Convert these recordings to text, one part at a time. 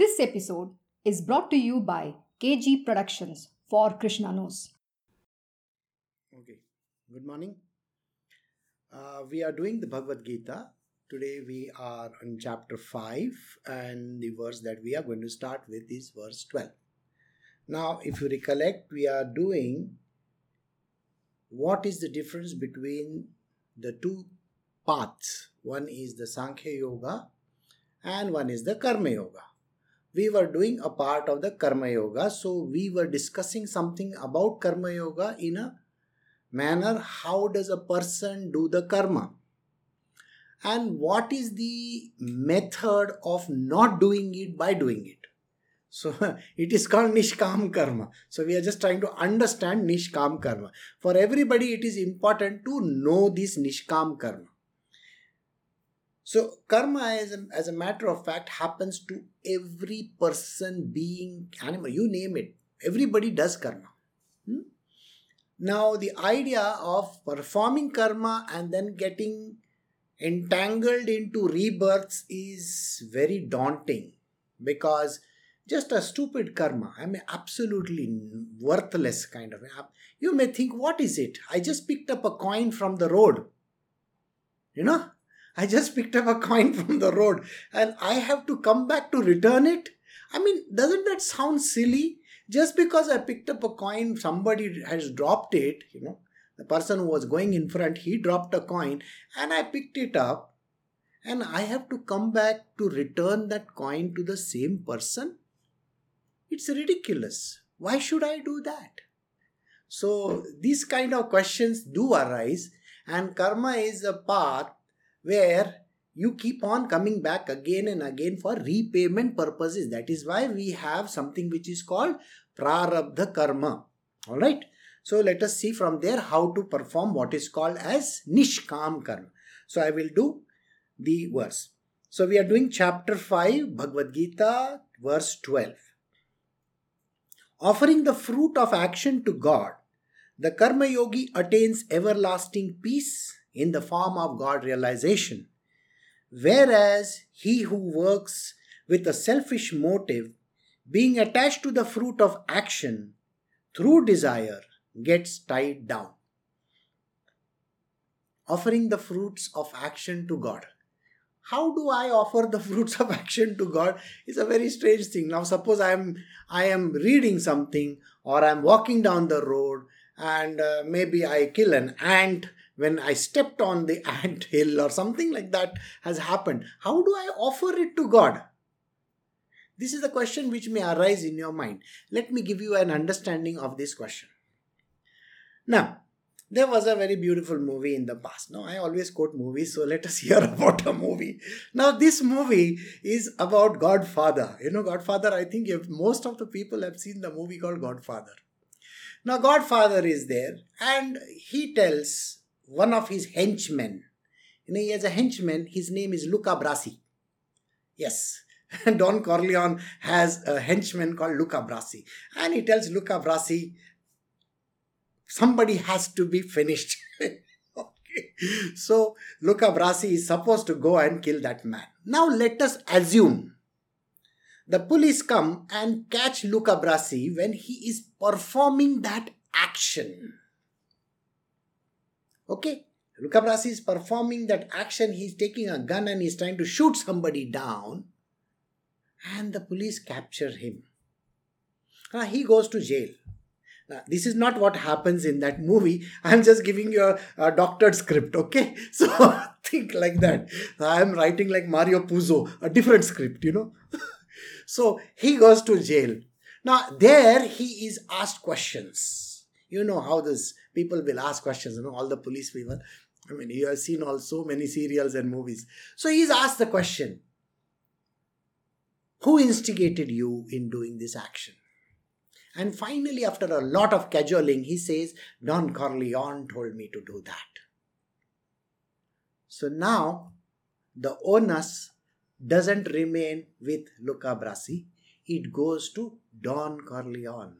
This episode is brought to you by KG Productions for Krishna Knows. Okay, good morning. Uh, we are doing the Bhagavad Gita. Today we are on chapter 5, and the verse that we are going to start with is verse 12. Now, if you recollect, we are doing what is the difference between the two paths. One is the Sankhya Yoga, and one is the Karma Yoga we were doing a part of the Karma Yoga. So we were discussing something about Karma Yoga in a manner how does a person do the karma? And what is the method of not doing it by doing it? So it is called nishkam karma. So we are just trying to understand nishkam karma. For everybody it is important to know this nishkam karma so, karma, as a, as a matter of fact, happens to every person, being, animal, you name it. Everybody does karma. Hmm? Now, the idea of performing karma and then getting entangled into rebirths is very daunting because just a stupid karma, I mean, absolutely worthless kind of. You may think, what is it? I just picked up a coin from the road. You know, I just picked up a coin from the road and I have to come back to return it. I mean, doesn't that sound silly? Just because I picked up a coin, somebody has dropped it, you know, the person who was going in front, he dropped a coin and I picked it up and I have to come back to return that coin to the same person. It's ridiculous. Why should I do that? So, these kind of questions do arise, and karma is a path where you keep on coming back again and again for repayment purposes. That is why we have something which is called prarabdha karma. Alright. So let us see from there how to perform what is called as nishkam karma. So I will do the verse. So we are doing chapter 5 Bhagavad Gita verse 12. Offering the fruit of action to God, the karma yogi attains everlasting peace in the form of God realization. Whereas he who works with a selfish motive, being attached to the fruit of action through desire, gets tied down. Offering the fruits of action to God. How do I offer the fruits of action to God? It's a very strange thing. Now, suppose I am I am reading something or I am walking down the road and uh, maybe I kill an ant when I stepped on the ant hill or something like that has happened, how do I offer it to God? This is a question which may arise in your mind. Let me give you an understanding of this question. Now, there was a very beautiful movie in the past. Now, I always quote movies, so let us hear about a movie. Now, this movie is about Godfather. You know, Godfather, I think most of the people have seen the movie called Godfather. Now, Godfather is there, and he tells one of his henchmen. You know, he has a henchman, his name is Luca Brasi. Yes, Don Corleone has a henchman called Luca Brasi. And he tells Luca Brasi, somebody has to be finished. So Luca Brasi is supposed to go and kill that man. Now let us assume the police come and catch Luca Brasi when he is performing that action. Okay? Luca Brasi is performing that action. He's taking a gun and he's trying to shoot somebody down. And the police capture him. Now he goes to jail. Now, this is not what happens in that movie. I'm just giving you a, a doctored script, okay? So think like that. I'm writing like Mario Puzo, a different script, you know? so he goes to jail. Now, there he is asked questions. You know how this people will ask questions, you know, all the police people. I mean, you have seen all so many serials and movies. So he's asked the question Who instigated you in doing this action? And finally, after a lot of cajoling, he says, Don Corleone told me to do that. So now the onus doesn't remain with Luca Brasi, it goes to Don Corleone.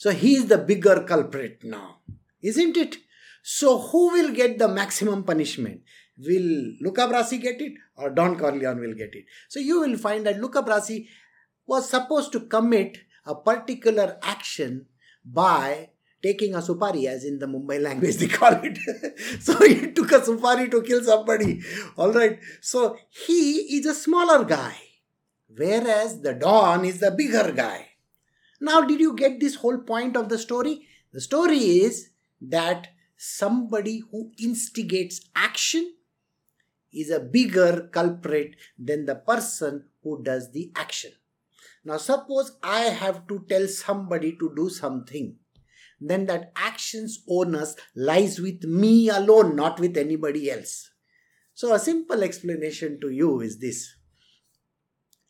So he is the bigger culprit now, isn't it? So who will get the maximum punishment? Will Luca Brasi get it or Don Corleone will get it? So you will find that Luca Brasi was supposed to commit a particular action by taking a supari, as in the Mumbai language they call it. so he took a supari to kill somebody. All right. So he is a smaller guy, whereas the Don is the bigger guy. Now, did you get this whole point of the story? The story is that somebody who instigates action is a bigger culprit than the person who does the action. Now, suppose I have to tell somebody to do something, then that action's onus lies with me alone, not with anybody else. So, a simple explanation to you is this.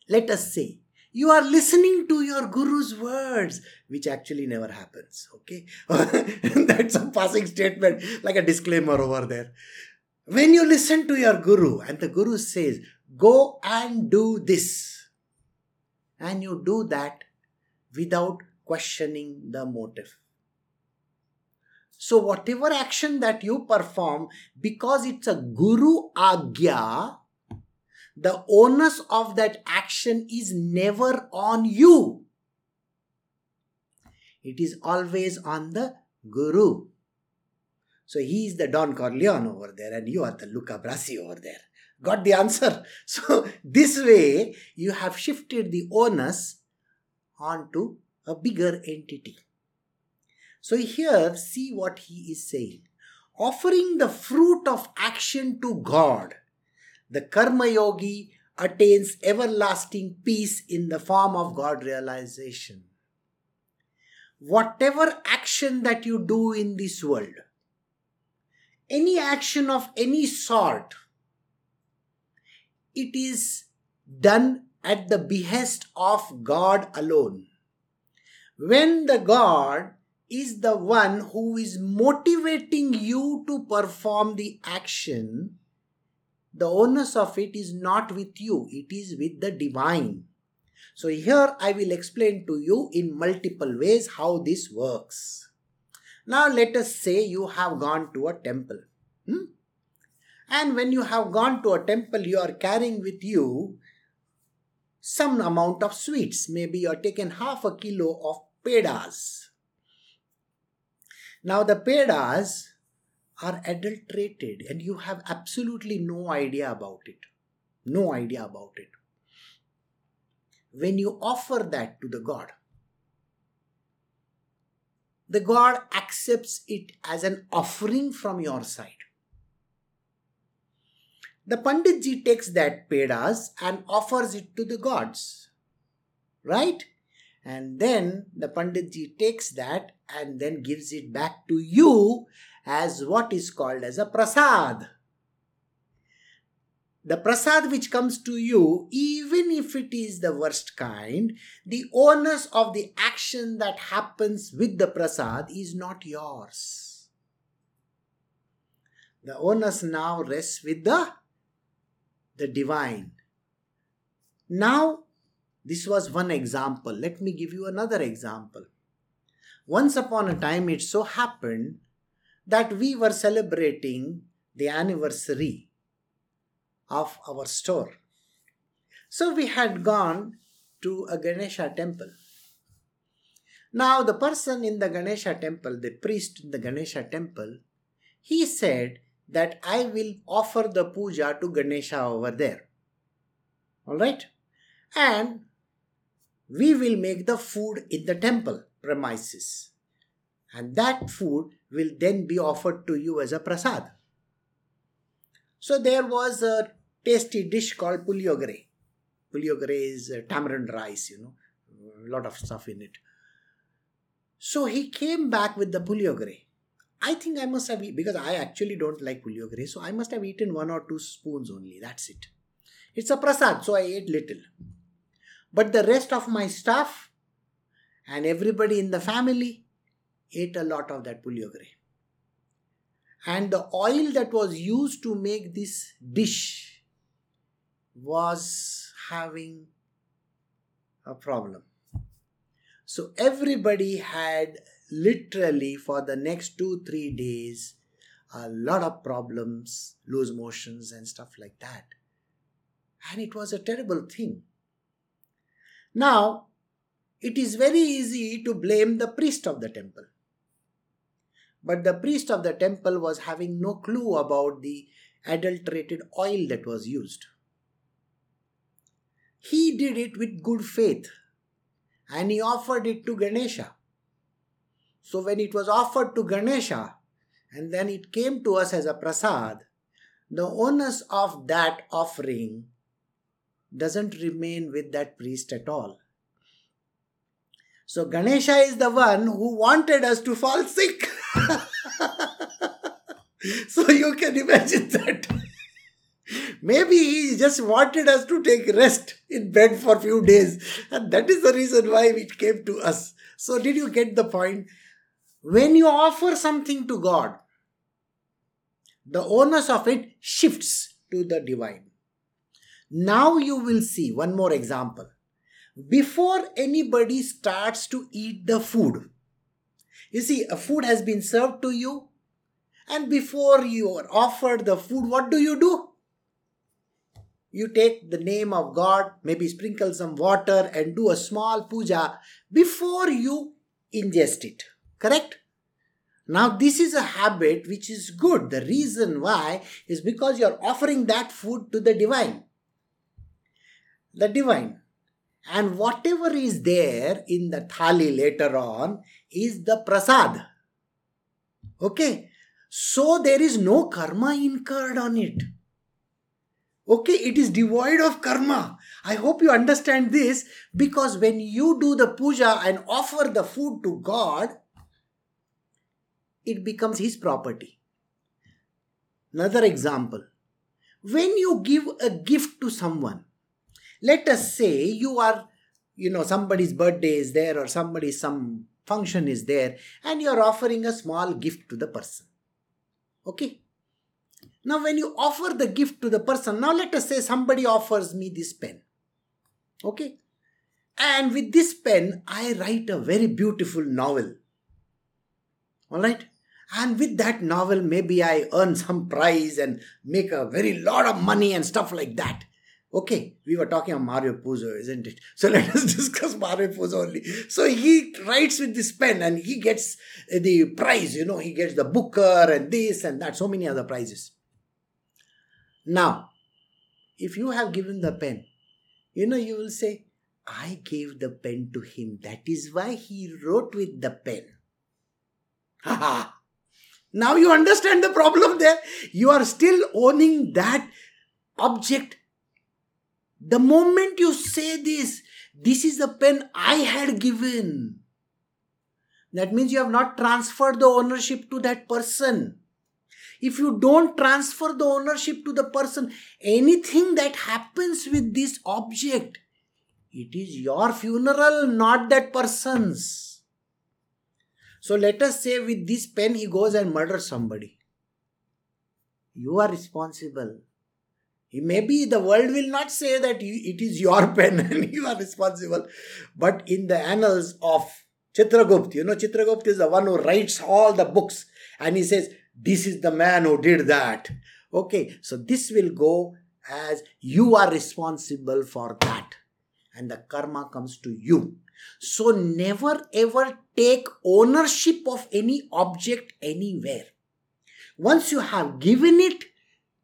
Let us say you are listening to your guru's words, which actually never happens. Okay, that's a passing statement, like a disclaimer over there. When you listen to your guru and the guru says, Go and do this, and you do that without questioning the motive. So, whatever action that you perform, because it's a guru agya, the onus of that action is never on you. It is always on the guru. So he is the Don Corleone over there, and you are the Luca Brasi over there. Got the answer? So this way, you have shifted the onus onto a bigger entity. So here, see what he is saying. Offering the fruit of action to God, the Karma Yogi attains everlasting peace in the form of God realization. Whatever action that you do in this world, any action of any sort, it is done at the behest of God alone. When the God is the one who is motivating you to perform the action, the onus of it is not with you, it is with the divine. So, here I will explain to you in multiple ways how this works. Now, let us say you have gone to a temple. Hmm? And when you have gone to a temple, you are carrying with you some amount of sweets. Maybe you are taken half a kilo of pedas. Now, the pedas are adulterated and you have absolutely no idea about it. No idea about it. When you offer that to the God, the God accepts it as an offering from your side. The Panditji takes that pedas and offers it to the gods. Right? And then the Panditji takes that and then gives it back to you as what is called as a prasad. The prasad which comes to you, even if it is the worst kind, the onus of the action that happens with the prasad is not yours. The onus now rests with the, the divine. Now, this was one example. Let me give you another example. Once upon a time, it so happened that we were celebrating the anniversary of our store. So we had gone to a Ganesha temple. Now, the person in the Ganesha temple, the priest in the Ganesha temple, he said that I will offer the puja to Ganesha over there. Alright? And we will make the food in the temple premises. And that food will then be offered to you as a prasad. So there was a tasty dish called puliogre. Puliogre is uh, tamarind rice, you know, a lot of stuff in it. So he came back with the puliogre. I think I must have, because I actually don't like puliogre, so I must have eaten one or two spoons only. That's it. It's a prasad, so I ate little. But the rest of my stuff and everybody in the family, ate a lot of that puliogre. And the oil that was used to make this dish was having a problem. So everybody had literally for the next two, three days a lot of problems, loose motions, and stuff like that. And it was a terrible thing. Now, it is very easy to blame the priest of the temple. But the priest of the temple was having no clue about the adulterated oil that was used. He did it with good faith and he offered it to Ganesha. So, when it was offered to Ganesha and then it came to us as a prasad, the onus of that offering doesn't remain with that priest at all. So Ganesha is the one who wanted us to fall sick. so you can imagine that. Maybe he just wanted us to take rest in bed for few days. And that is the reason why it came to us. So, did you get the point? When you offer something to God, the onus of it shifts to the divine. Now you will see one more example. Before anybody starts to eat the food, you see, a food has been served to you, and before you are offered the food, what do you do? You take the name of God, maybe sprinkle some water, and do a small puja before you ingest it. Correct? Now, this is a habit which is good. The reason why is because you are offering that food to the divine. The divine. And whatever is there in the thali later on is the prasad. Okay. So there is no karma incurred on it. Okay, it is devoid of karma. I hope you understand this because when you do the puja and offer the food to God, it becomes his property. Another example when you give a gift to someone, let us say you are, you know, somebody's birthday is there or somebody's some function is there and you're offering a small gift to the person. Okay? Now, when you offer the gift to the person, now let us say somebody offers me this pen. Okay? And with this pen, I write a very beautiful novel. Alright? And with that novel, maybe I earn some prize and make a very lot of money and stuff like that. Okay, we were talking about Mario Puzo, isn't it? So let us discuss Mario Puzo only. So he writes with this pen and he gets the prize, you know, he gets the Booker and this and that, so many other prizes. Now, if you have given the pen, you know, you will say, I gave the pen to him. That is why he wrote with the pen. Ha ha! Now you understand the problem there. You are still owning that object. The moment you say this, this is the pen I had given. That means you have not transferred the ownership to that person. If you don't transfer the ownership to the person, anything that happens with this object, it is your funeral, not that person's. So let us say with this pen he goes and murders somebody. You are responsible. Maybe the world will not say that it is your pen and you are responsible. But in the annals of Chitragupt, you know, Chitragupt is the one who writes all the books and he says, This is the man who did that. Okay, so this will go as you are responsible for that. And the karma comes to you. So never ever take ownership of any object anywhere. Once you have given it,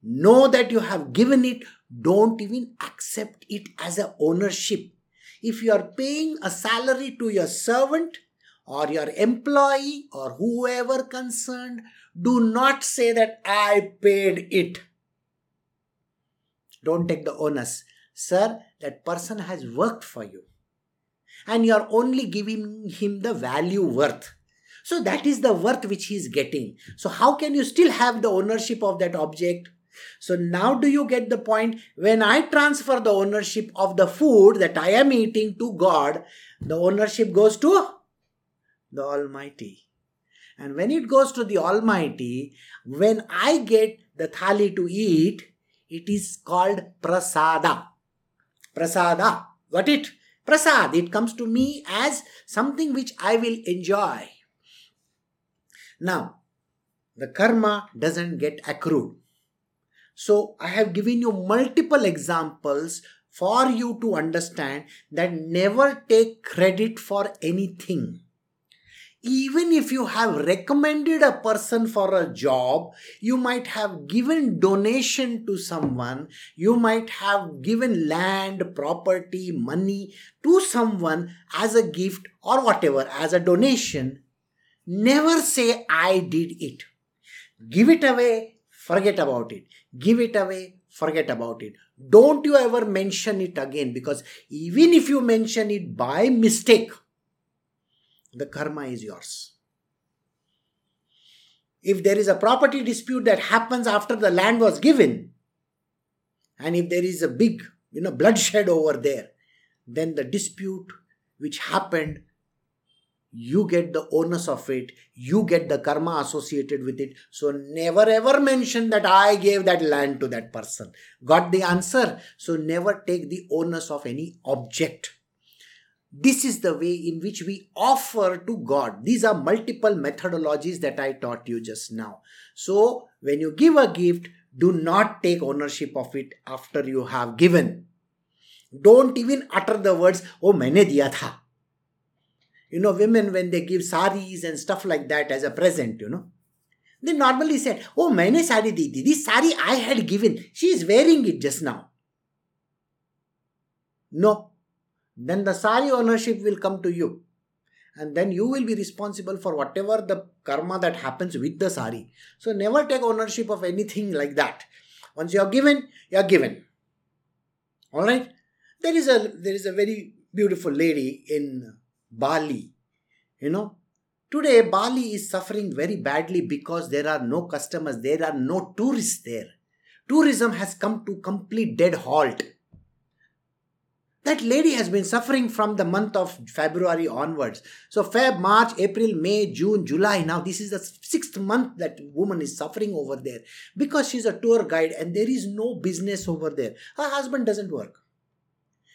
know that you have given it. Don't even accept it as a ownership. If you are paying a salary to your servant or your employee or whoever concerned, do not say that I paid it. Don't take the onus. Sir, that person has worked for you and you are only giving him the value worth. So that is the worth which he is getting. So how can you still have the ownership of that object? So now do you get the point? When I transfer the ownership of the food that I am eating to God, the ownership goes to the Almighty. And when it goes to the Almighty, when I get the thali to eat, it is called prasada. Prasada. Got it? prasad. It comes to me as something which I will enjoy. Now, the karma doesn't get accrued. So, I have given you multiple examples for you to understand that never take credit for anything. Even if you have recommended a person for a job you might have given donation to someone you might have given land property money to someone as a gift or whatever as a donation. Never say i did it. Give it away forget about it give it away forget about it don't you ever mention it again because even if you mention it by mistake the karma is yours. If there is a property dispute that happens after the land was given, and if there is a big, you know, bloodshed over there, then the dispute which happened, you get the onus of it, you get the karma associated with it. So never ever mention that I gave that land to that person. Got the answer? So never take the onus of any object this is the way in which we offer to God. These are multiple methodologies that I taught you just now. So, when you give a gift, do not take ownership of it after you have given. Don't even utter the words, Oh, maine diya tha. You know, women, when they give saris and stuff like that as a present, you know, they normally say, Oh, maine sari di thi. This sari I had given. She is wearing it just now. No, then the sari ownership will come to you and then you will be responsible for whatever the karma that happens with the sari so never take ownership of anything like that once you are given you are given all right there is a there is a very beautiful lady in bali you know today bali is suffering very badly because there are no customers there are no tourists there tourism has come to complete dead halt that lady has been suffering from the month of February onwards. So, Feb, March, April, May, June, July. Now, this is the sixth month that woman is suffering over there because she's a tour guide and there is no business over there. Her husband doesn't work.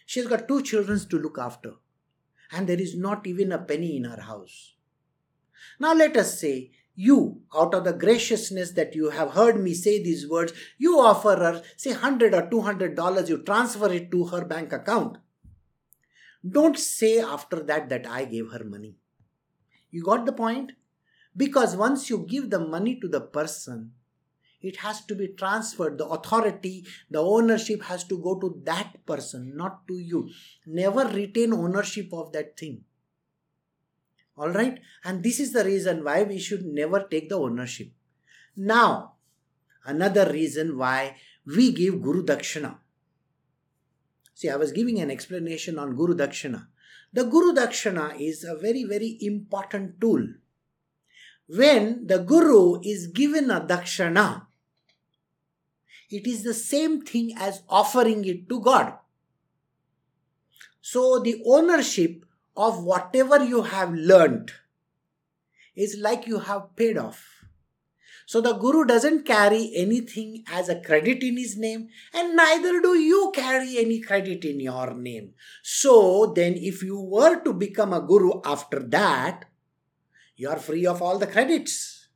She's got two children to look after, and there is not even a penny in her house. Now, let us say you, out of the graciousness that you have heard me say these words, you offer her, say, 100 or 200 dollars, you transfer it to her bank account. Don't say after that that I gave her money. You got the point? Because once you give the money to the person, it has to be transferred. The authority, the ownership has to go to that person, not to you. Never retain ownership of that thing. All right? And this is the reason why we should never take the ownership. Now, another reason why we give Guru Dakshina. See, I was giving an explanation on Guru Dakshina. The Guru Dakshina is a very, very important tool. When the Guru is given a Dakshina, it is the same thing as offering it to God. So the ownership of whatever you have learnt is like you have paid off. So the Guru doesn't carry anything as a credit in his name, and neither do you carry any credit in your name. So then, if you were to become a Guru after that, you are free of all the credits.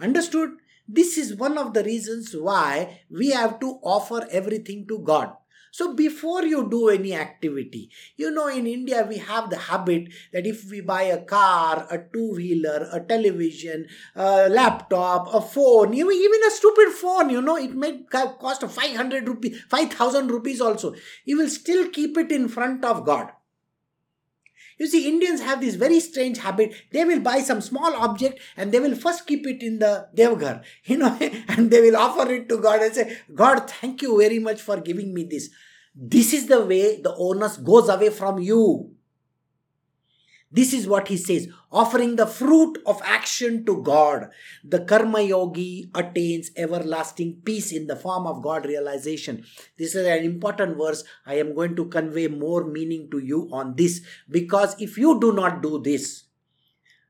Understood? This is one of the reasons why we have to offer everything to God. So before you do any activity, you know, in India we have the habit that if we buy a car, a two wheeler, a television, a laptop, a phone, even a stupid phone, you know, it may cost 500 rupees, 5000 rupees also. You will still keep it in front of God. You see, Indians have this very strange habit. They will buy some small object and they will first keep it in the Devghar, you know, and they will offer it to God and say, God, thank you very much for giving me this. This is the way the onus goes away from you. This is what he says offering the fruit of action to God. The Karma Yogi attains everlasting peace in the form of God realization. This is an important verse. I am going to convey more meaning to you on this because if you do not do this,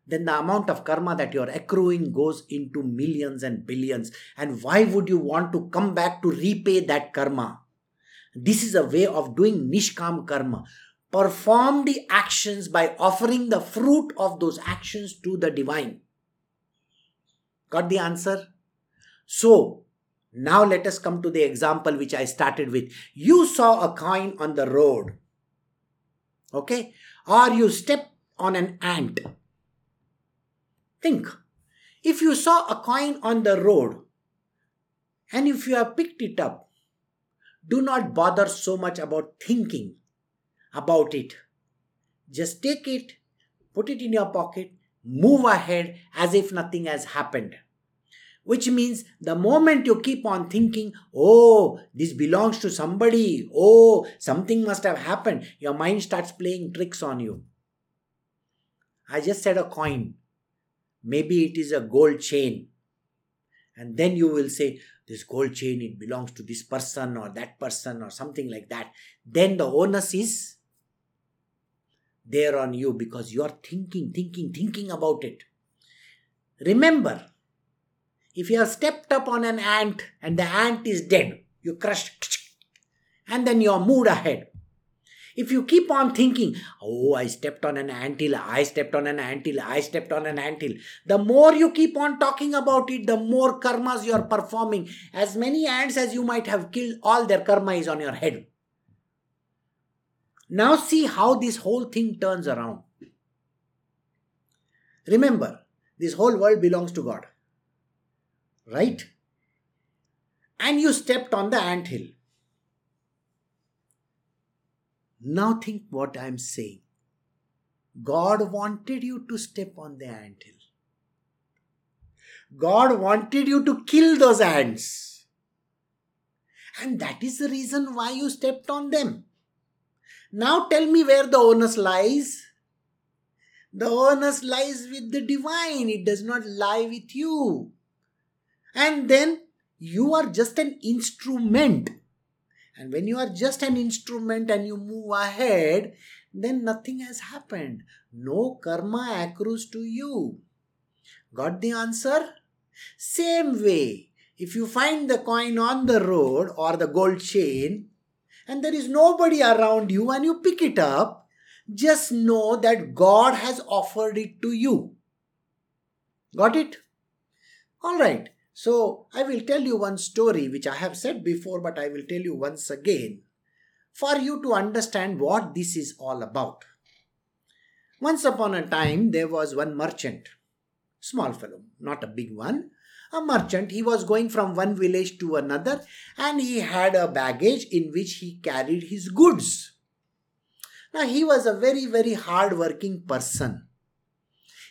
then the amount of karma that you're accruing goes into millions and billions. And why would you want to come back to repay that karma? This is a way of doing Nishkam karma perform the actions by offering the fruit of those actions to the divine. Got the answer? So, Now let us come to the example which I started with. You saw a coin on the road. Okay? Or you step on an ant. Think. If you saw a coin on the road and if you have picked it up, do not bother so much about thinking about it. Just take it, put it in your pocket, move ahead as if nothing has happened. Which means the moment you keep on thinking, oh, this belongs to somebody, oh, something must have happened, your mind starts playing tricks on you. I just said a coin. Maybe it is a gold chain. And then you will say, this gold chain, it belongs to this person or that person or something like that. Then the onus is there on you because you are thinking, thinking, thinking about it. Remember, if you have stepped up on an ant and the ant is dead, you crushed and then you are moved ahead. If you keep on thinking, oh, I stepped on an anthill, I stepped on an anthill, I stepped on an anthill, the more you keep on talking about it, the more karmas you are performing. As many ants as you might have killed, all their karma is on your head. Now see how this whole thing turns around. Remember, this whole world belongs to God. Right? And you stepped on the ant hill. Now think what I am saying. God wanted you to step on the ant hill. God wanted you to kill those ants. And that is the reason why you stepped on them. Now tell me where the onus lies. The onus lies with the divine, it does not lie with you. And then you are just an instrument and when you are just an instrument and you move ahead, then nothing has happened. No karma accrues to you. Got the answer? Same way, if you find the coin on the road or the gold chain and there is nobody around you and you pick it up, just know that God has offered it to you. Got it? All right. So, I will tell you one story which I have said before, but I will tell you once again for you to understand what this is all about. Once upon a time, there was one merchant, small fellow, not a big one. A merchant, he was going from one village to another and he had a baggage in which he carried his goods. Now, he was a very, very hard working person.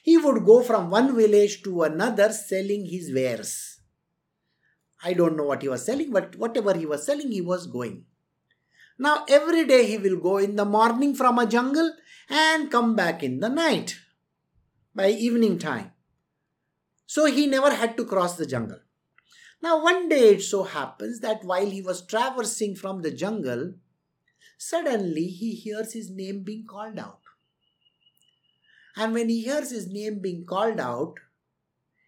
He would go from one village to another selling his wares I don't know what he was selling, but whatever he was selling, he was going. Now, every day he will go in the morning from a jungle and come back in the night by evening time. So he never had to cross the jungle. Now, one day it so happens that while he was traversing from the jungle, suddenly he hears his name being called out. And when he hears his name being called out,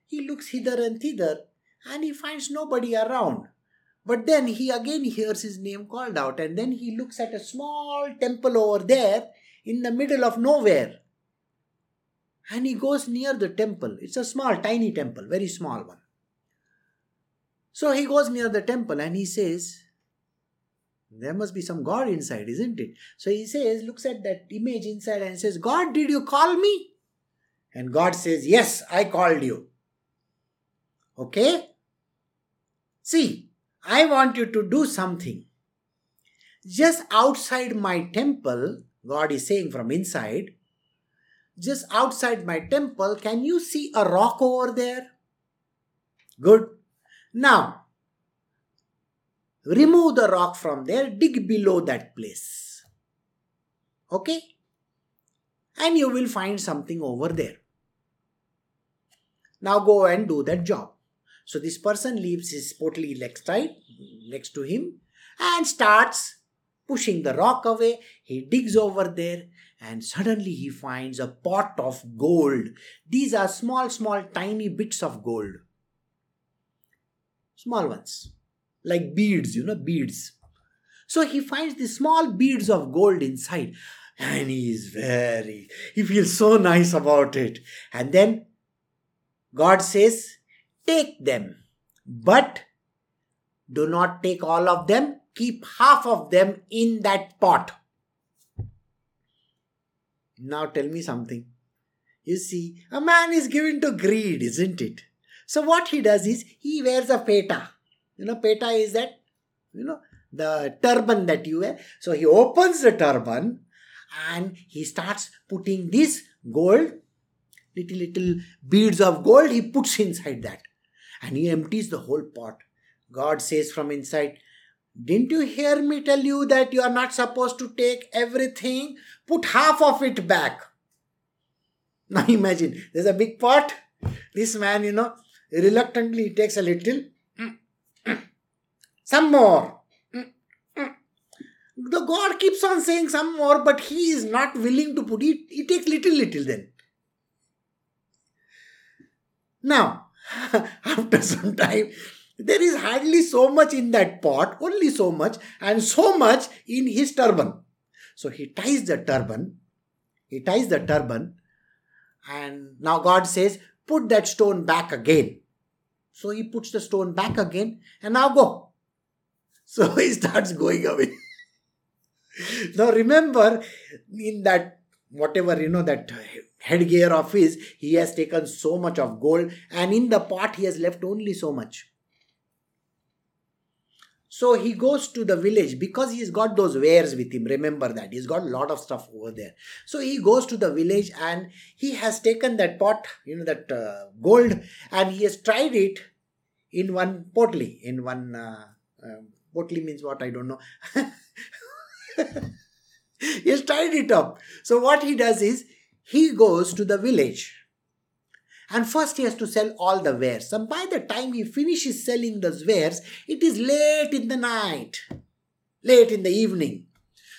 he looks hither and thither and he finds nobody around. But then he again hears his name called out, and then he looks at a small temple over there in the middle of nowhere. And he goes near the temple. It's a small, tiny temple, very small one. So he goes near the temple and he says, There must be some God inside, isn't it? So he says, looks at that image inside and says, God, did you call me? And God says, Yes, I called you. Okay? See, I want you to do something. Just outside my temple, God is saying from inside, just outside my temple, can you see a rock over there? Good. Now, remove the rock from there, dig below that place. Okay? And you will find something over there. Now go and do that job. So this person leaves his potli tight next to him and starts pushing the rock away. He digs over there and suddenly he finds a pot of gold. These are small, small, tiny bits of gold. Small ones, like beads, you know, beads. So he finds these small beads of gold inside and he is very, he feels so nice about it. And then God says, take them, but Do not take all of them, keep half of them in that pot. Now tell me something. You see, a man is given to greed, isn't it? So what he does is he wears a peta. You know, peta is that, you know, the turban that you wear. So he opens the turban and he starts putting this gold, little little beads of gold, he puts inside that. And he empties the whole pot. God says from inside, Didn't you hear me tell you that you are not supposed to take everything? Put half of it back. Now imagine, there's a big pot. This man, you know, reluctantly he takes a little. Some more. The God keeps on saying some more, but he is not willing to put it. He takes little, little then. Now, after some time, there is hardly so much in that pot, only so much, and so much in his turban. So he ties the turban, he ties the turban, and now God says, Put that stone back again. So he puts the stone back again, and now go. So he starts going away. now remember, in that whatever you know that headgear of his, he has taken so much of gold, and in the pot he has left only so much. So he goes to the village because he's got those wares with him. Remember that. He's got a lot of stuff over there. So he goes to the village and he has taken that pot, you know, that uh, gold, and he has tried it in one potli. In one, uh, uh, potli means what? I don't know. he has tried it up. So what he does is he goes to the village and first he has to sell all the wares. And by the time he finishes selling those wares, it is late in the night, late in the evening.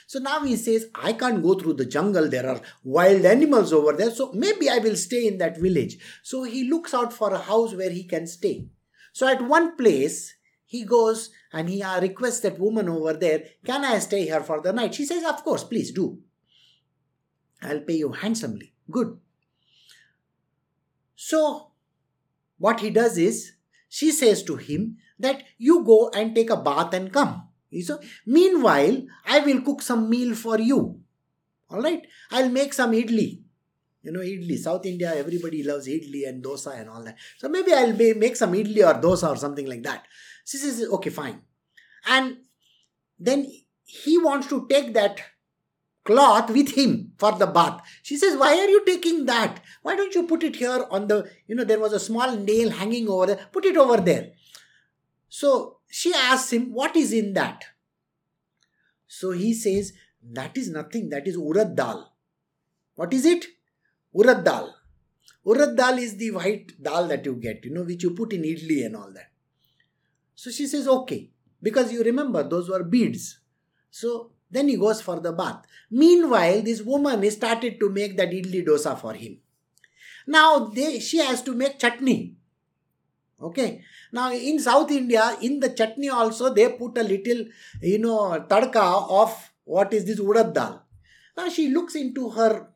So now he says, I can't go through the jungle. There are wild animals over there. So maybe I will stay in that village. So he looks out for a house where he can stay. So at one place, he goes and he uh, requests that woman over there, Can I stay here for the night? She says, Of course, please do. I'll pay you handsomely. Good. So, what he does is, she says to him that you go and take a bath and come. So, meanwhile, I will cook some meal for you. Alright? I'll make some idli. You know, idli. South India, everybody loves idli and dosa and all that. So maybe I'll make some idli or dosa or something like that. She says, okay, fine. And then he wants to take that cloth with him for the bath. She says, Why are you taking that? Why don't you put it here on the, you know, there was a small nail hanging over there. Put it over there. So she asks him, What is in that? So he says, That is nothing. That is urad dal. What is it? Urad dal. Urad dal is the white dal that you get, you know, which you put in idli and all that. So she says, Okay. Because you remember, those were beads. So then he goes for the bath. Meanwhile, this woman is started to make that idli dosa for him. Now they, she has to make chutney. Okay. Now in South India, in the chutney also they put a little, you know, tadka of what is this urad dal. Now she looks into her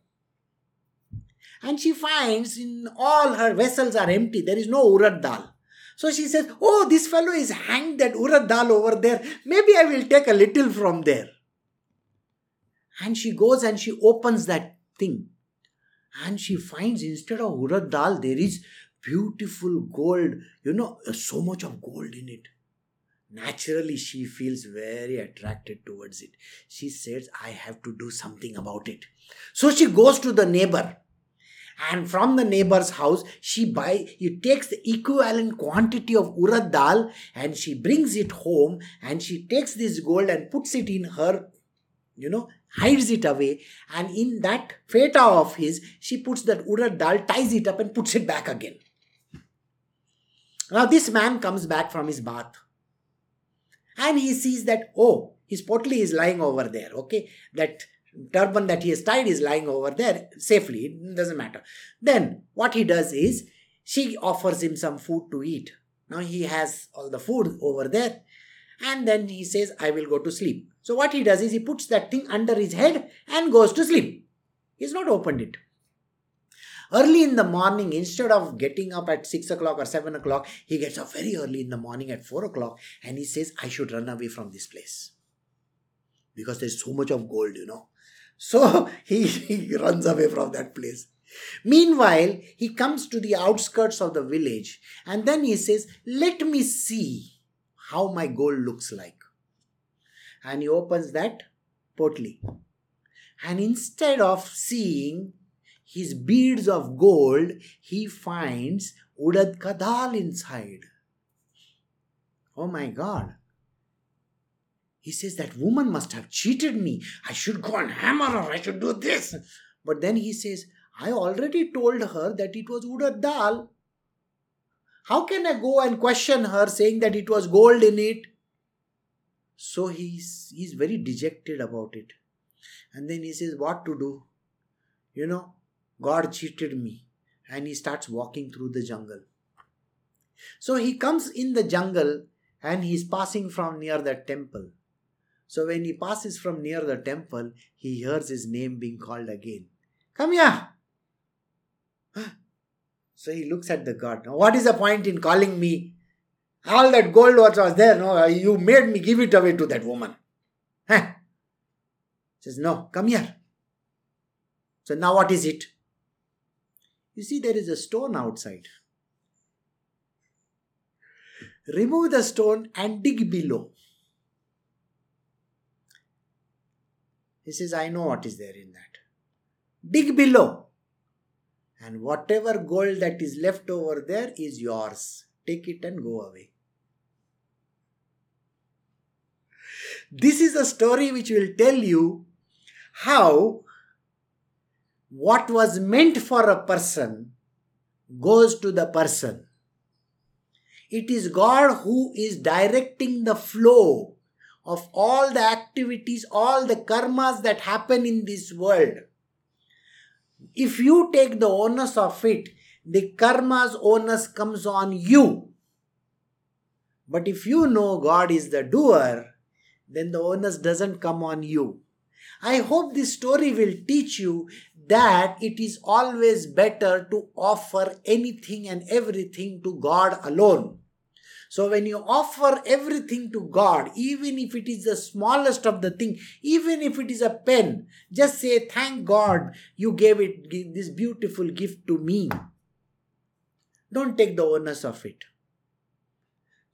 and she finds in all her vessels are empty. There is no urad dal. So she says, Oh, this fellow is hanged that urad dal over there. Maybe I will take a little from there. And she goes and she opens that thing. And she finds instead of urad dal, there is beautiful gold. You know, so much of gold in it. Naturally, she feels very attracted towards it. She says, I have to do something about it. So she goes to the neighbor and from the neighbor's house she buy he takes the equivalent quantity of urad dal and she brings it home and she takes this gold and puts it in her you know hides it away, and in that feta of his, she puts that urad dal, ties it up, and puts it back again. Now, this man comes back from his bath and he sees that, oh, his potli is lying over there, okay? That turban that he has tied is lying over there safely, it doesn't matter. Then, what he does is, she offers him some food to eat. Now, he has all the food over there, and then he says, I will go to sleep. So what he does is he puts that thing under his head and goes to sleep. He's not opened it. Early in the morning, instead of getting up at 6 o'clock or 7 o'clock, he gets up very early in the morning at 4 o'clock and he says, I should run away from this place. Because there's so much of gold, you know. So he, he runs away from that place. Meanwhile, he comes to the outskirts of the village and then he says, Let me see how my gold looks like. And he opens that potli. And instead of seeing his beads of gold, he finds Udad Kadal inside. Oh my God. He says, That woman must have cheated me. I should go and hammer her. I should do this. But then he says, I already told her that it was Udad Dal. How can I go and question her saying that it was gold in it? So he's, he's very dejected about it. And then he says, What to do? You know, God cheated me. And he starts walking through the jungle. So he comes in the jungle and he's passing from near the temple. So when he passes from near the temple, he hears his name being called again. Come here. So he looks at the god. Now, what is the point in calling me? All that gold was there. No, uh, you made me give it away to that woman. Huh? Says, no, come here. So now what is it? You see, there is a stone outside. Remove the stone and dig below. He says, I know what is there in that. Dig below. And whatever gold that is left over there is yours. Take it and go away. This is a story which will tell you how what was meant for a person goes to the person. It is God who is directing the flow of all the activities, all the karmas that happen in this world. If you take the onus of it, the karma's onus comes on you. But if you know God is the doer, then the onus doesn't come on you. I hope this story will teach you that it is always better to offer anything and everything to God alone. So when you offer everything to God, even if it is the smallest of the thing, even if it is a pen, just say, Thank God you gave it this beautiful gift to me. Don't take the onus of it.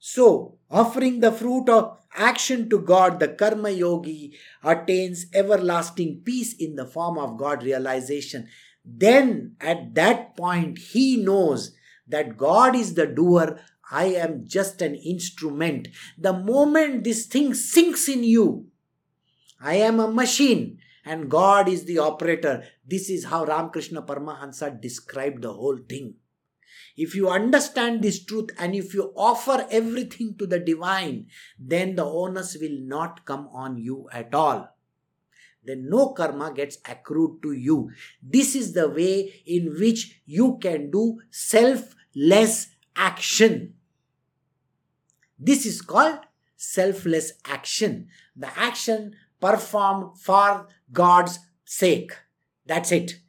So, offering the fruit of action to God, the karma yogi attains everlasting peace in the form of God realization. Then, at that point, he knows that God is the doer, I am just an instrument. The moment this thing sinks in you, I am a machine and God is the operator. This is how Ramakrishna Paramahansa described the whole thing. If you understand this truth and if you offer everything to the divine, then the onus will not come on you at all. Then no karma gets accrued to you. This is the way in which you can do selfless action. This is called selfless action. The action performed for God's sake. That's it.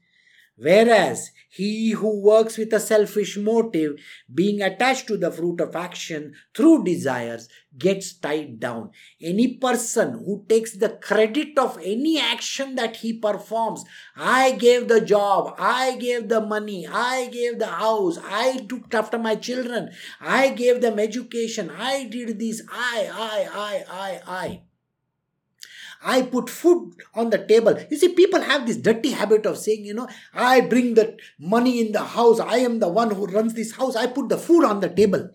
Whereas he who works with a selfish motive, being attached to the fruit of action through desires, gets tied down. Any person who takes the credit of any action that he performs, I gave the job, I gave the money, I gave the house, I took after my children, I gave them education, I did this, I, I, I, I, I. I put food on the table. You see, people have this dirty habit of saying, you know, I bring the money in the house. I am the one who runs this house. I put the food on the table.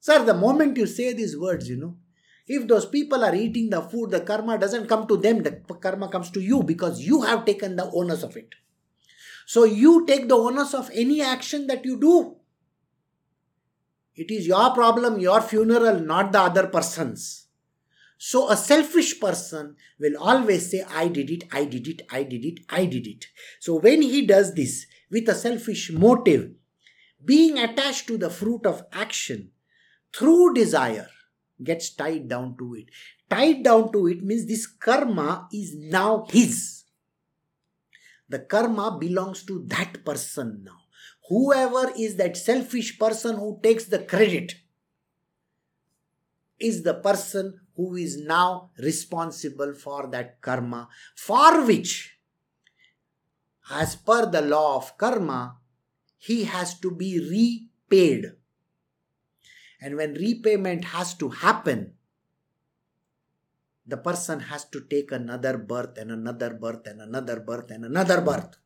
Sir, the moment you say these words, you know, if those people are eating the food, the karma doesn't come to them, the karma comes to you because you have taken the onus of it. So you take the onus of any action that you do. It is your problem, your funeral, not the other person's. So a selfish person will always say, I did it, I did it, I did it, I did it. So when he does this with a selfish motive, being attached to the fruit of action through desire gets tied down to it. Tied down to it means this karma is now his. The karma belongs to that person now. Whoever is that selfish person who takes the credit is the person who is now responsible for that karma, for which, as per the law of karma, he has to be repaid. And when repayment has to happen, the person has to take another birth and another birth and another birth and another birth.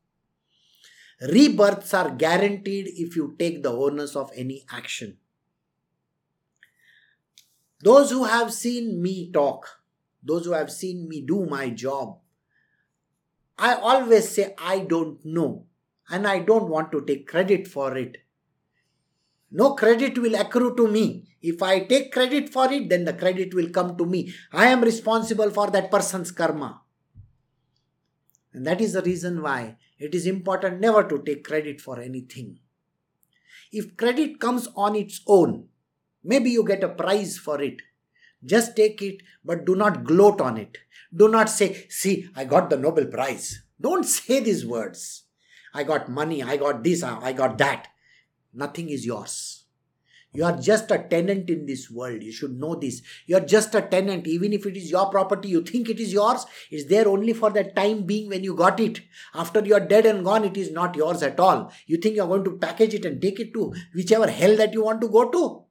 Rebirths are guaranteed if you take the onus of any action. Those who have seen me talk, those who have seen me do my job, I always say I don't know and I don't want to take credit for it. No credit will accrue to me. If I take credit for it, then the credit will come to me. I am responsible for that person's karma. And that is the reason why it is important never to take credit for anything. If credit comes on its own, maybe you get a prize for it. Just take it, but do not gloat on it. Do not say, See, I got the Nobel Prize. Don't say these words. I got money, I got this, uh, I got that. Nothing is yours. You are just a tenant in this world. You should know this. You are just a tenant. Even if it is your property, you think it is yours. It's there only for the time being when you got it. After you are dead and gone, it is not yours at all. You think you are going to package it and take it to whichever hell that you want to go to.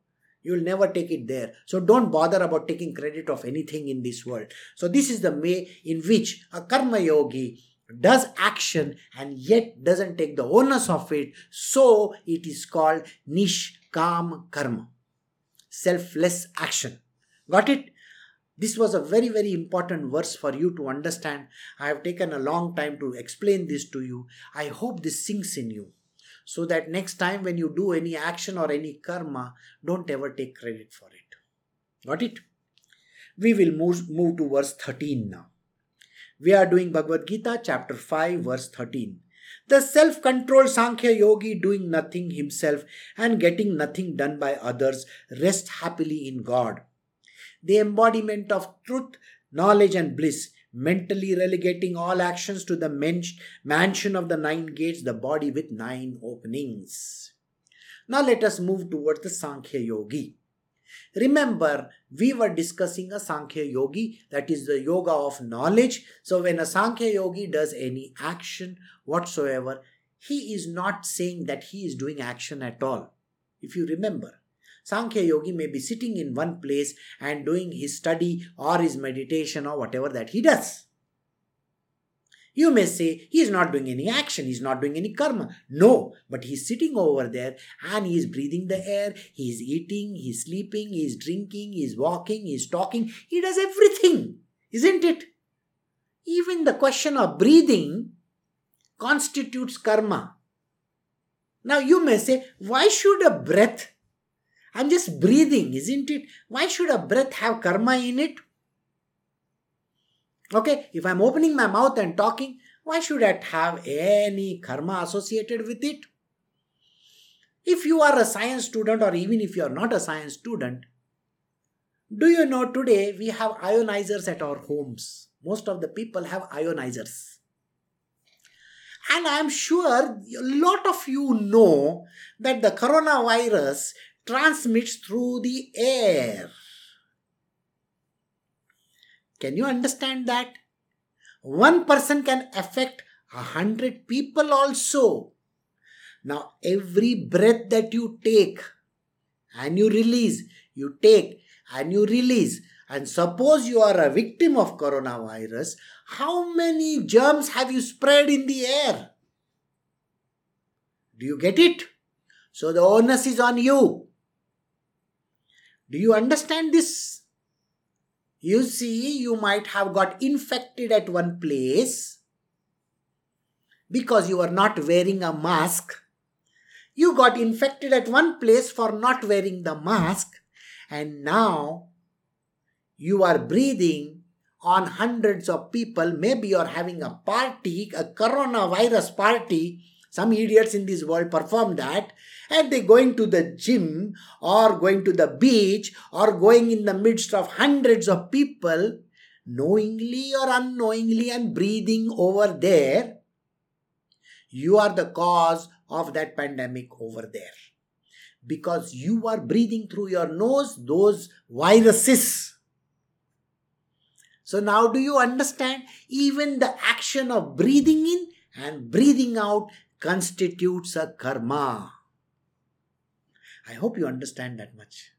You will never take it there. So don't bother about taking credit of anything in this world. So this is the way in which a karma yogi does action and yet doesn't take the onus of it. So it is called nishkam karma, selfless action. Got it? This was a very, very important verse for you to understand. I have taken a long time to explain this to you. I hope this sinks in you so that next time when you do any action or any karma, don't ever take credit for it. Got it? We will move, move to verse 13 now. We are doing Bhagavad Gita, chapter 5, verse 13. The self controlled Sankhya yogi doing nothing himself and getting nothing done by others rest happily in God. The embodiment of truth, knowledge, and bliss, mentally relegating all actions to the mansion of the nine gates, the body with nine openings. Now let us move towards the Sankhya yogi. Remember, we were discussing a Sankhya yogi, that is the yoga of knowledge. So, when a Sankhya yogi does any action whatsoever, he is not saying that he is doing action at all. If you remember, Sankhya yogi may be sitting in one place and doing his study or his meditation or whatever that he does. You may say he is not doing any action, he is not doing any karma. No, but he is sitting over there and he is breathing the air, he is eating, he is sleeping, he is drinking, he is walking, he is talking, he does everything, isn't it? Even the question of breathing constitutes karma. Now you may say, why should a breath? I'm just breathing, isn't it? Why should a breath have karma in it? Okay, if I'm opening my mouth and talking, why should I have any karma associated with it? If you are a science student, or even if you are not a science student, do you know today we have ionizers at our homes? Most of the people have ionizers. And I'm sure a lot of you know that the coronavirus transmits through the air. Can you understand that? One person can affect a hundred people also. Now, every breath that you take and you release, you take and you release, and suppose you are a victim of coronavirus, how many germs have you spread in the air? Do you get it? So the onus is on you. Do you understand this? You see, you might have got infected at one place because you were not wearing a mask. You got infected at one place for not wearing the mask, and now you are breathing on hundreds of people. Maybe you're having a party, a coronavirus party. Some idiots in this world perform that, and they going to the gym or going to the beach or going in the midst of hundreds of people knowingly or unknowingly and breathing over there you are the cause of that pandemic over there. Because you are breathing through your nose those viruses. So now do you understand? Even the action of breathing in and breathing out constitutes a karma. I hope you understand that much.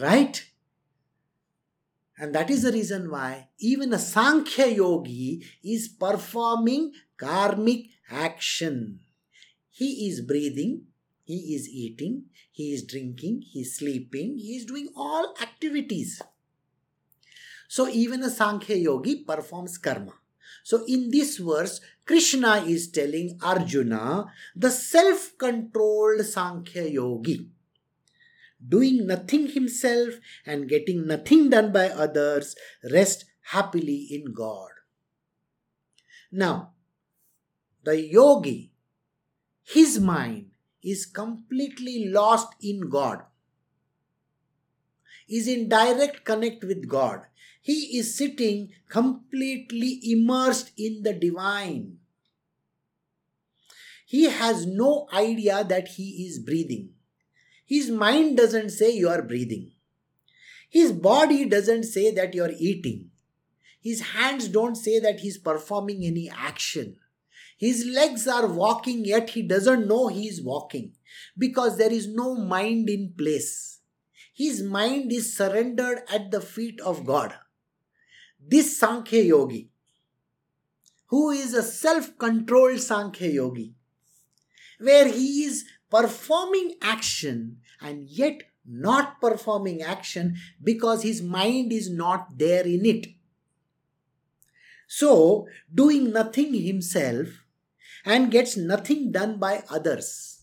Right? And that is the reason why even a Sankhya yogi is performing karmic action. He is breathing, he is eating, he is drinking, he is sleeping, he is doing all activities. So even a Sankhya yogi performs karma. So in this verse, Krishna is telling Arjuna, the self controlled Sankhya yogi, doing nothing himself and getting nothing done by others, rest happily in God. Now, the yogi, his mind is completely lost in God, is in direct connect with God. He is sitting completely immersed in the divine. He has no idea that he is breathing. His mind doesn't say you are breathing. His body doesn't say that you are eating. His hands don't say that he's performing any action. His legs are walking, yet he doesn't know he is walking because there is no mind in place. His mind is surrendered at the feet of God. This Sankhya Yogi, who is a self controlled Sankhya Yogi, where he is performing action and yet not performing action because his mind is not there in it. So, doing nothing himself and gets nothing done by others.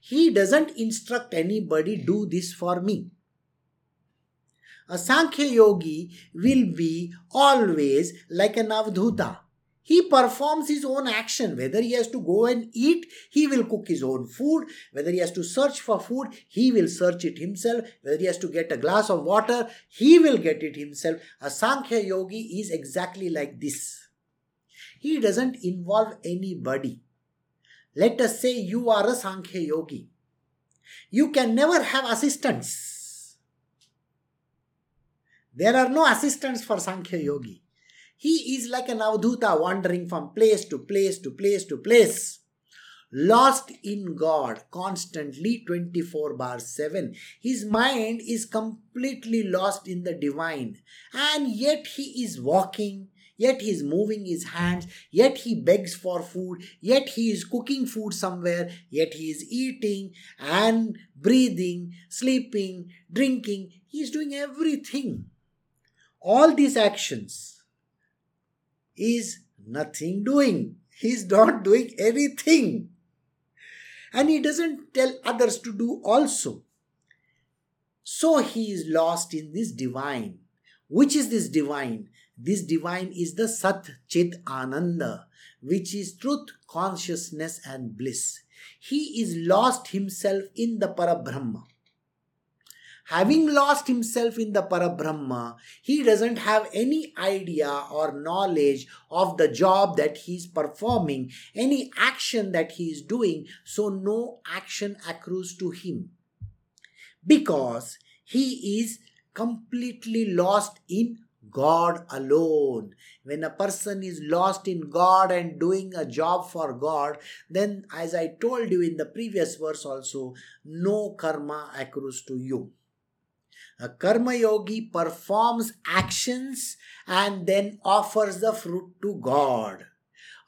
He doesn't instruct anybody, do this for me. A Sankhya yogi will be always like an Avdhuta. He performs his own action. Whether he has to go and eat, he will cook his own food. Whether he has to search for food, he will search it himself. Whether he has to get a glass of water, he will get it himself. A Sankhya yogi is exactly like this. He doesn't involve anybody. Let us say you are a Sankhya yogi. You can never have assistants. There are no assistants for Sankhya yogi. He is like an avdhuta wandering from place to place to place to place. Lost in God constantly 24 bar 7. His mind is completely lost in the divine. And yet he is walking, yet he is moving his hands, yet he begs for food, yet he is cooking food somewhere, yet he is eating and breathing, sleeping, drinking. He is doing everything. All these actions is nothing doing. He is not doing anything. And he doesn't tell others to do also. So he is lost in this divine. Which is this divine? This divine is the Sat Chit Ananda, which is truth, consciousness, and bliss. He is lost himself in the Parabrahma. Having lost himself in the Parabrahma, he doesn't have any idea or knowledge of the job that he's performing, any action that he is doing, so no action accrues to him. Because he is completely lost in God alone. When a person is lost in God and doing a job for God, then, as I told you in the previous verse also, no karma accrues to you. A karma yogi performs actions and then offers the fruit to God.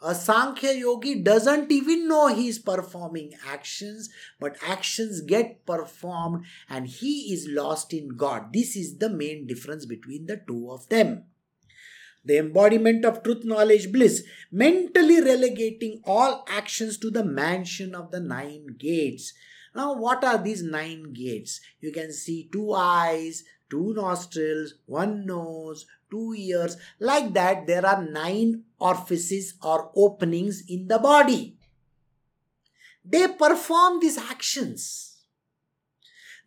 A Sankhya yogi doesn't even know he is performing actions, but actions get performed and he is lost in God. This is the main difference between the two of them. The embodiment of truth, knowledge, bliss, mentally relegating all actions to the mansion of the nine gates. Now, what are these nine gates? You can see two eyes, two nostrils, one nose, two ears. Like that, there are nine orifices or openings in the body. They perform these actions.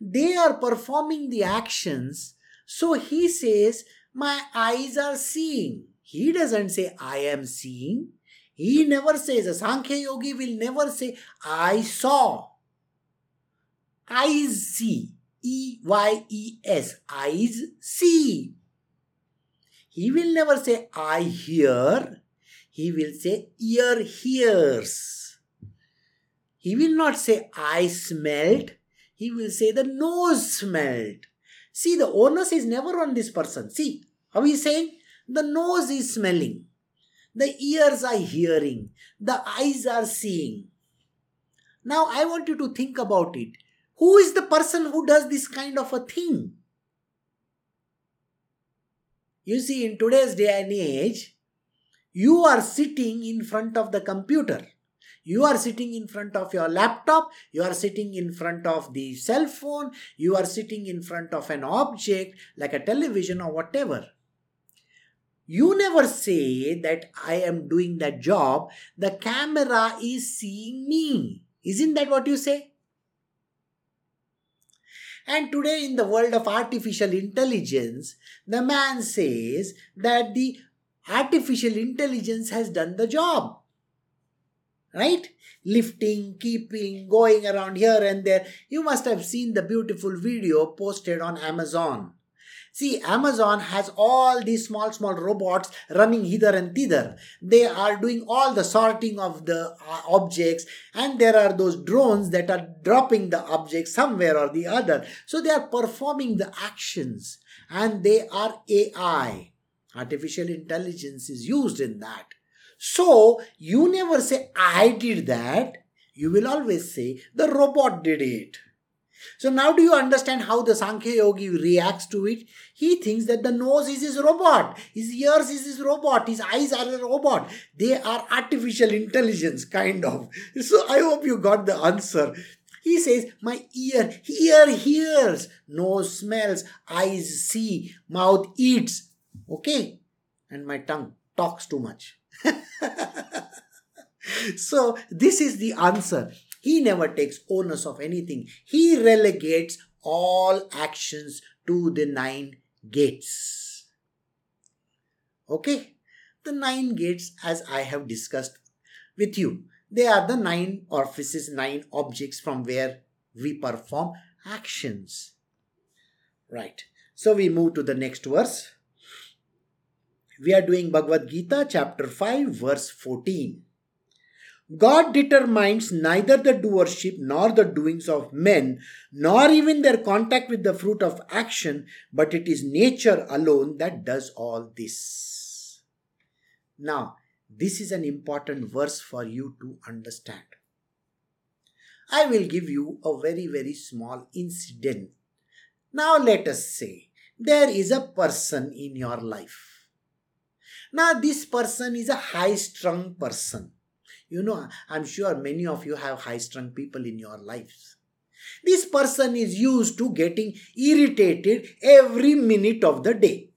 They are performing the actions. So he says, My eyes are seeing. He doesn't say, I am seeing. He never says, a Sankhya yogi will never say, I saw. Eyes see. E Y E S. Eyes see. He will never say, I hear. He will say, ear hears. He will not say, I smelled. He will say, the nose smelled. See, the onus is never on this person. See, how he saying? The nose is smelling. The ears are hearing. The eyes are seeing. Now, I want you to think about it. Who is the person who does this kind of a thing? You see, in today's day and age, you are sitting in front of the computer. You are sitting in front of your laptop, you are sitting in front of the cell phone, you are sitting in front of an object like a television or whatever. You never say that I am doing that job, the camera is seeing me. Isn't that what you say? And today, in the world of artificial intelligence, the man says that the artificial intelligence has done the job. Right? Lifting, keeping, going around here and there. You must have seen the beautiful video posted on Amazon See, Amazon has all these small, small robots running hither and thither. They are doing all the sorting of the uh, objects, and there are those drones that are dropping the objects somewhere or the other. So they are performing the actions, and they are AI. Artificial intelligence is used in that. So you never say, I did that. You will always say, the robot did it. So now do you understand how the Sankhya Yogi reacts to it? He thinks that the nose is his robot, his ears is his robot, his eyes are a robot. They are artificial intelligence, kind of. So I hope you got the answer. He says, My ear, ear hears, nose smells, eyes see, mouth eats. Okay? And my tongue talks too much. so this is the answer. He never takes onus of anything. He relegates all actions to the nine gates. Okay? The nine gates, as I have discussed with you, they are the nine orifices, nine objects from where we perform actions. Right. So we move to the next verse. We are doing Bhagavad Gita, chapter 5, verse 14. God determines neither the doership nor the doings of men, nor even their contact with the fruit of action, but it is nature alone that does all this. Now, this is an important verse for you to understand. I will give you a very, very small incident. Now, let us say there is a person in your life. Now, this person is a high strung person you know, I'm sure many of you have high strung people in your lives. This person is used to getting irritated every minute of the day.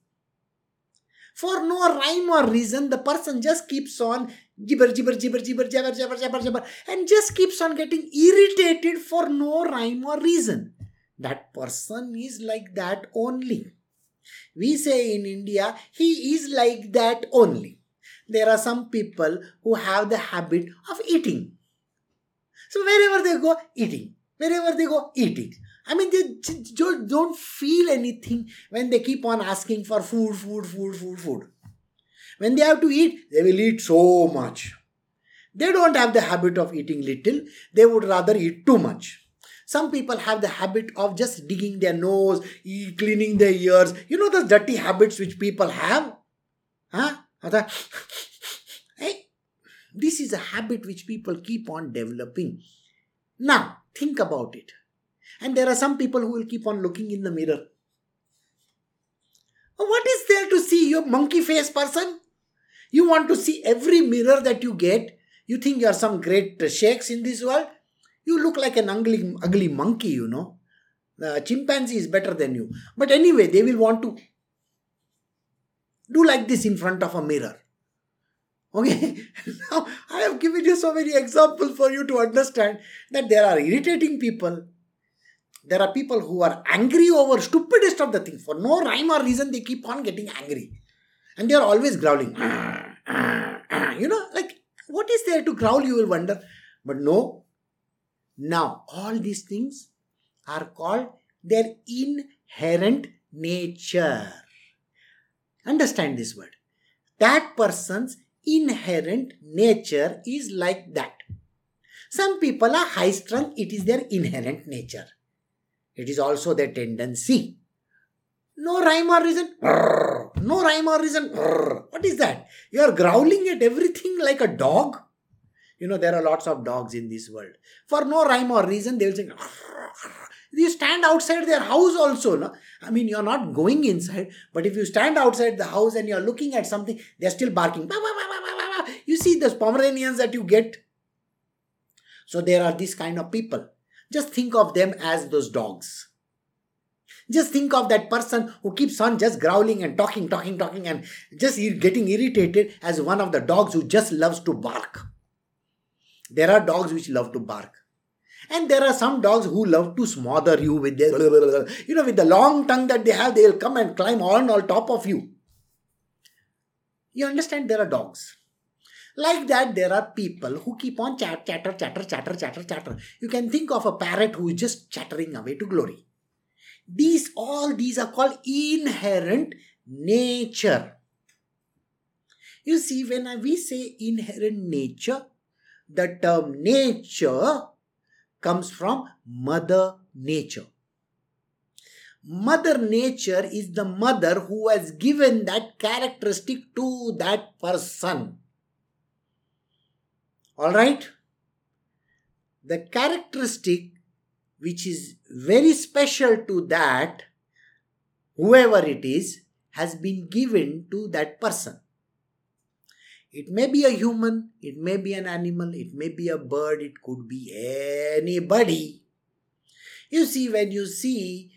For no rhyme or reason, the person just keeps on gibber, gibber, gibber, gibber, jabber, jabber, jabber, jabber, and just keeps on getting irritated for no rhyme or reason. That person is like that only. We say in India, he is like that only there are some people who have the habit of eating. So wherever they go, eating. Wherever they go, eating. I mean, they don't feel anything when they keep on asking for food, food, food, food, food. When they have to eat, they will eat so much. They don't have the habit of eating little, they would rather eat too much. Some people have the habit of just digging their nose, cleaning their ears. You know the dirty habits which people have? Huh? Hey, this is a habit which people keep on developing. Now, think about it. And there are some people who will keep on looking in the mirror. Uh, what is there to see, you monkey face person? You want to see every mirror that you get? You think you are some great sheikhs in this world? You look like an ugly, ugly monkey, you know. The chimpanzee is better than you. But anyway, they will want to do like this in front of a mirror. Okay, now I have given you so many examples for you to understand that there are irritating people. There are people who are angry over stupidest of the things. For no rhyme or reason, they keep on getting angry. And they are always growling. Ah, ah, ah. You know, like What is there to growl, you will wonder. But no. Now, all these things are called their inherent nature. Understand this word. That person's inherent nature is like that. Some people are high strung, it is their inherent nature. It is also their tendency. No rhyme or reason. No rhyme or reason. What is that? You are growling at everything like a dog. You know, there are lots of dogs in this world. For no rhyme or reason, they will say, you stand outside their house also. No? I mean, you're not going inside, but if you stand outside the house and you're looking at something, they're still barking. You see those Pomeranians that you get. So there are these kind of people. Just think of them as those dogs. Just think of that person who keeps on just growling and talking, talking, talking, and just getting irritated as one of the dogs who just loves to bark. There are dogs which love to bark. And there are some dogs who love to smother you with their, you know, with the long tongue that they have, they'll come and climb on on top of you. You understand? There are dogs. Like that, there are people who keep on chat, chatter, chatter, chatter, chatter, chatter. You can think of a parrot who is just chattering away to glory. These, all these are called inherent nature. You see, when we say inherent nature, the term nature comes from Mother Nature. Mother Nature is the mother who has given that characteristic to that person. Alright? The characteristic which is very special to that, whoever it is, has been given to that person. It may be a human, it may be an animal, it may be a bird, it could be anybody. You see, when you see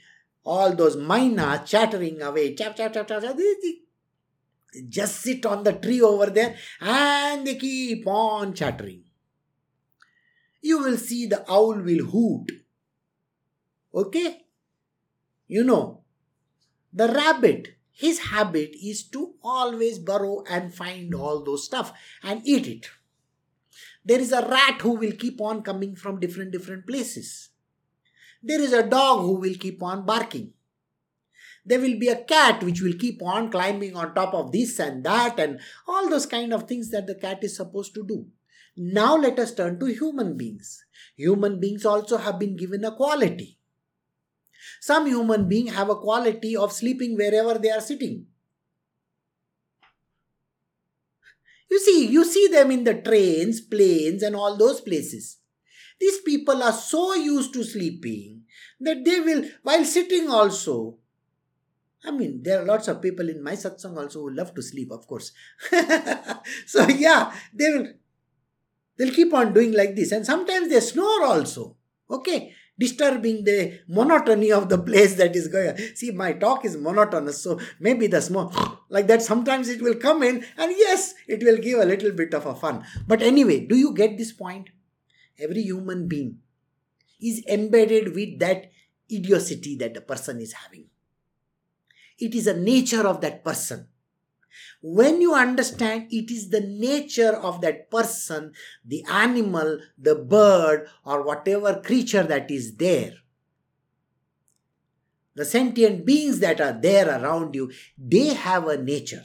all those mynas chattering away, chap, chap, chap, chap, chap, just sit on the tree over there and they keep on chattering. You will see the owl will hoot. Okay? You know, the rabbit his habit is to always burrow and find all those stuff and eat it. There is a rat who will keep on coming from different different places. There is a dog who will keep on barking. There will be a cat which will keep on climbing on top of this and that and all those kind of things that the cat is supposed to do. Now let us turn to human beings. Human beings also have been given a quality. Some human beings have a quality of sleeping wherever they are sitting. You see, you see them in the trains, planes, and all those places. These people are so used to sleeping that they will, while sitting also, I mean, there are lots of people in my satsang also who love to sleep, of course. so yeah, they will they'll keep on doing like this. And sometimes they snore also. Okay disturbing the monotony of the place that is going. See, my talk is monotonous, so maybe the small like that sometimes it will come in, and yes, it will give a little bit of a fun. But anyway, do you get this point? Every human being is embedded with that idiocy that the person is having. It is a nature of that person. When you understand it is the nature of that person, the animal, the bird, or whatever creature that is there, the sentient beings that are there around you, they have a nature.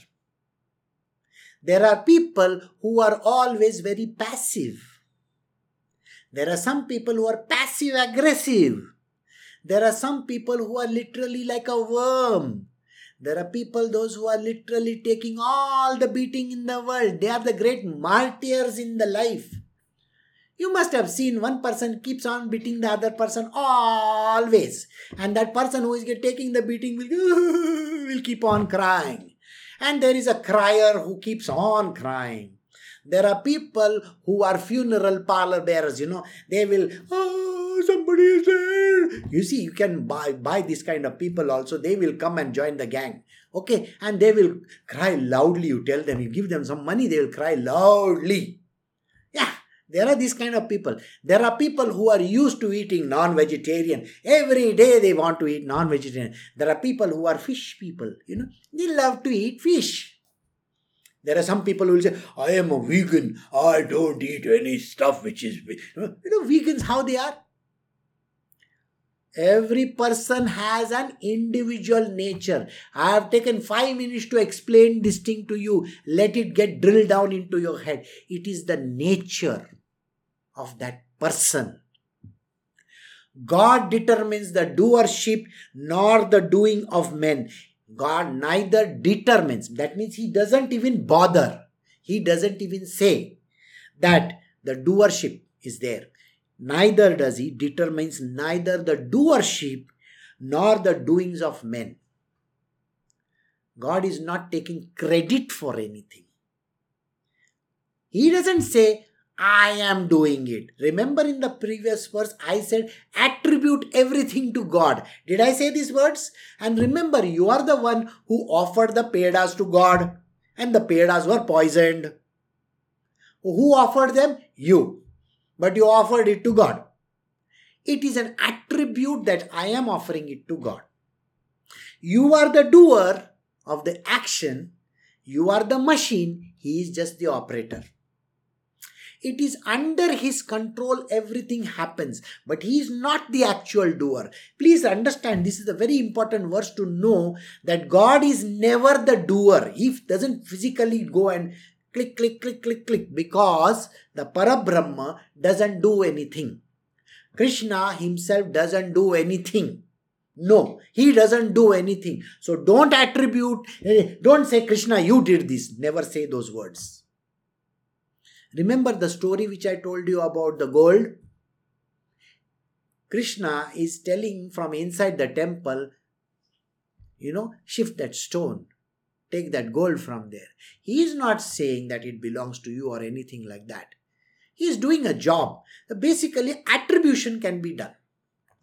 There are people who are always very passive. There are some people who are passive aggressive. There are some people who are literally like a worm. There are people, those who are literally taking all the beating in the world. They are the great martyrs in the life. You must have seen one person keeps on beating the other person always. And that person who is taking the beating will, will keep on crying. And there is a crier who keeps on crying. There are people who are funeral parlor bearers, you know, they will, oh, somebody is there. You see, you can buy, buy this kind of people also. They will come and join the gang. Okay. And they will cry loudly. You tell them, you give them some money, they will cry loudly. Yeah. There are these kind of people. There are people who are used to eating non-vegetarian. Every day they want to eat non-vegetarian. There are people who are fish people, you know. They love to eat fish. There are some people who will say, I am a vegan, I don't eat any stuff which is. You know, vegans, how they are? Every person has an individual nature. I have taken five minutes to explain this thing to you. Let it get drilled down into your head. It is the nature of that person. God determines the doership nor the doing of men. God neither determines, that means He doesn't even bother. He doesn't even say that the doership is there neither does he determines neither the doership nor the doings of men. God is not taking credit for anything. He doesn't say i am doing it. Remember in the previous verse i said attribute everything to god. Did i say these words? And remember you are the one who offered the pedas to god and the pedas were poisoned. Who offered them? You but you offered it to God. It is an attribute that I am offering it to God. You are the doer of the action, you are the machine, He is just the operator. It is under His control, everything happens, but He is not the actual doer. Please understand, this is a very important verse to know that God is never the doer. He doesn't physically go and click, click, click, click, click, because the Parabrahma doesn't do anything. Krishna himself doesn't do anything. No, he doesn't do anything. So don't attribute, eh, don't say, Krishna, you did this. Never say those words. Remember the story which I told you about the gold? Krishna is telling from inside the temple, you know, shift that stone take that gold from there. He is not saying that it belongs to you or anything like that. He is doing a job. Basically, attribution can be done.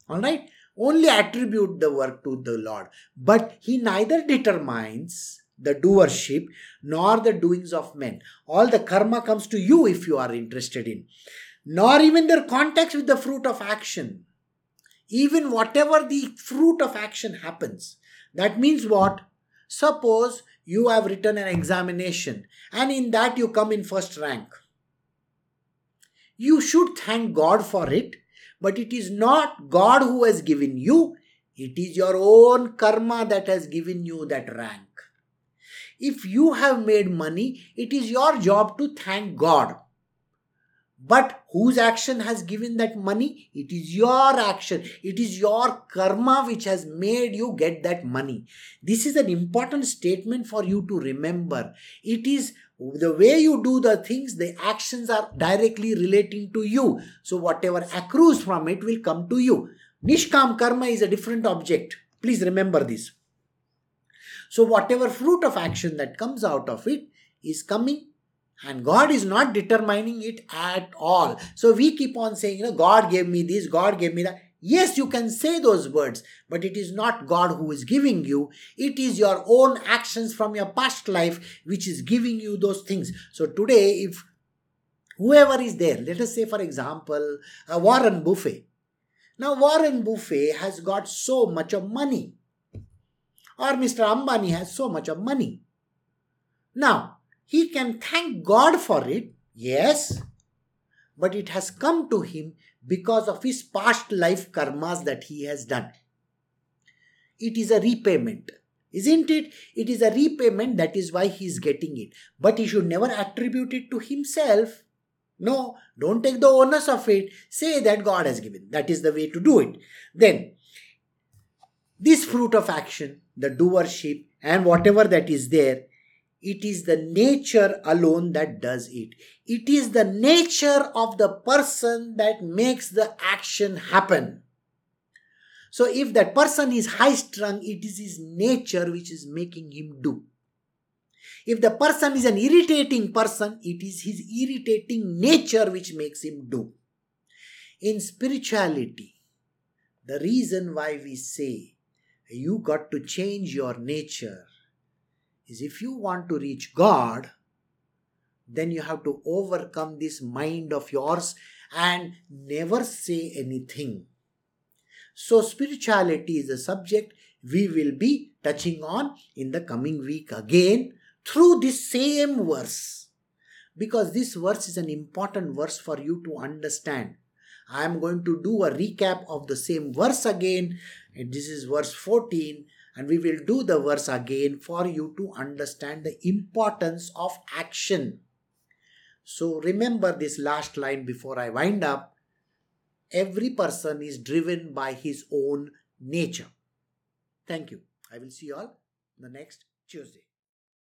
Alright? Only attribute the work to the Lord. But he neither determines the doership nor the doings of men. All the karma comes to you if you are interested in. Nor even their context with the fruit of action. Even whatever the fruit of action happens. That means what? Suppose you have written an examination and in that you come in first rank. You should thank God for it, but it is not God who has given you, it is your own karma that has given you that rank. If you have made money, it is your job to thank God. But whose action has given that money? It is your action. It is your karma which has made you get that money. This is an important statement for you to remember. It is the way you do the things, the actions are directly relating to you. So, whatever accrues from it will come to you. Nishkam karma is a different object. Please remember this. So, whatever fruit of action that comes out of it is coming and god is not determining it at all. So we keep on saying you know god gave me this god gave me that. Yes you can say those words but it is not god who is giving you. It is your own actions from your past life which is giving you those things. So today if whoever is there let us say for example uh, warren buffett now warren buffett has got so much of money or mr ambani has so much of money. Now he can thank God for it, yes, but it has come to him because of his past life karmas that he has done. It is a repayment. Isn't it? It is a repayment, that is why he is getting it. But he should never attribute it to himself. No, don't take the onus of it. Say that God has given. That is the way to do it. Then, this fruit of action, the doership, and whatever that is there, it is the nature alone that does it. It is the nature of the person that makes the action happen. So, if that person is high strung, it is his nature which is making him do. If the person is an irritating person, it is his irritating nature which makes him do. In spirituality, the reason why we say you got to change your nature is if you want to reach God, then you have to overcome this mind of yours and never say anything. So, spirituality is a subject we will be touching on in the coming week again through this same verse because this verse is an important verse for you to understand. I am going to do a recap of the same verse again, and this is verse 14, and we will do the verse again for you to understand the importance of action. So remember this last line before I wind up. Every person is driven by his own nature. Thank you. I will see you all the next Tuesday.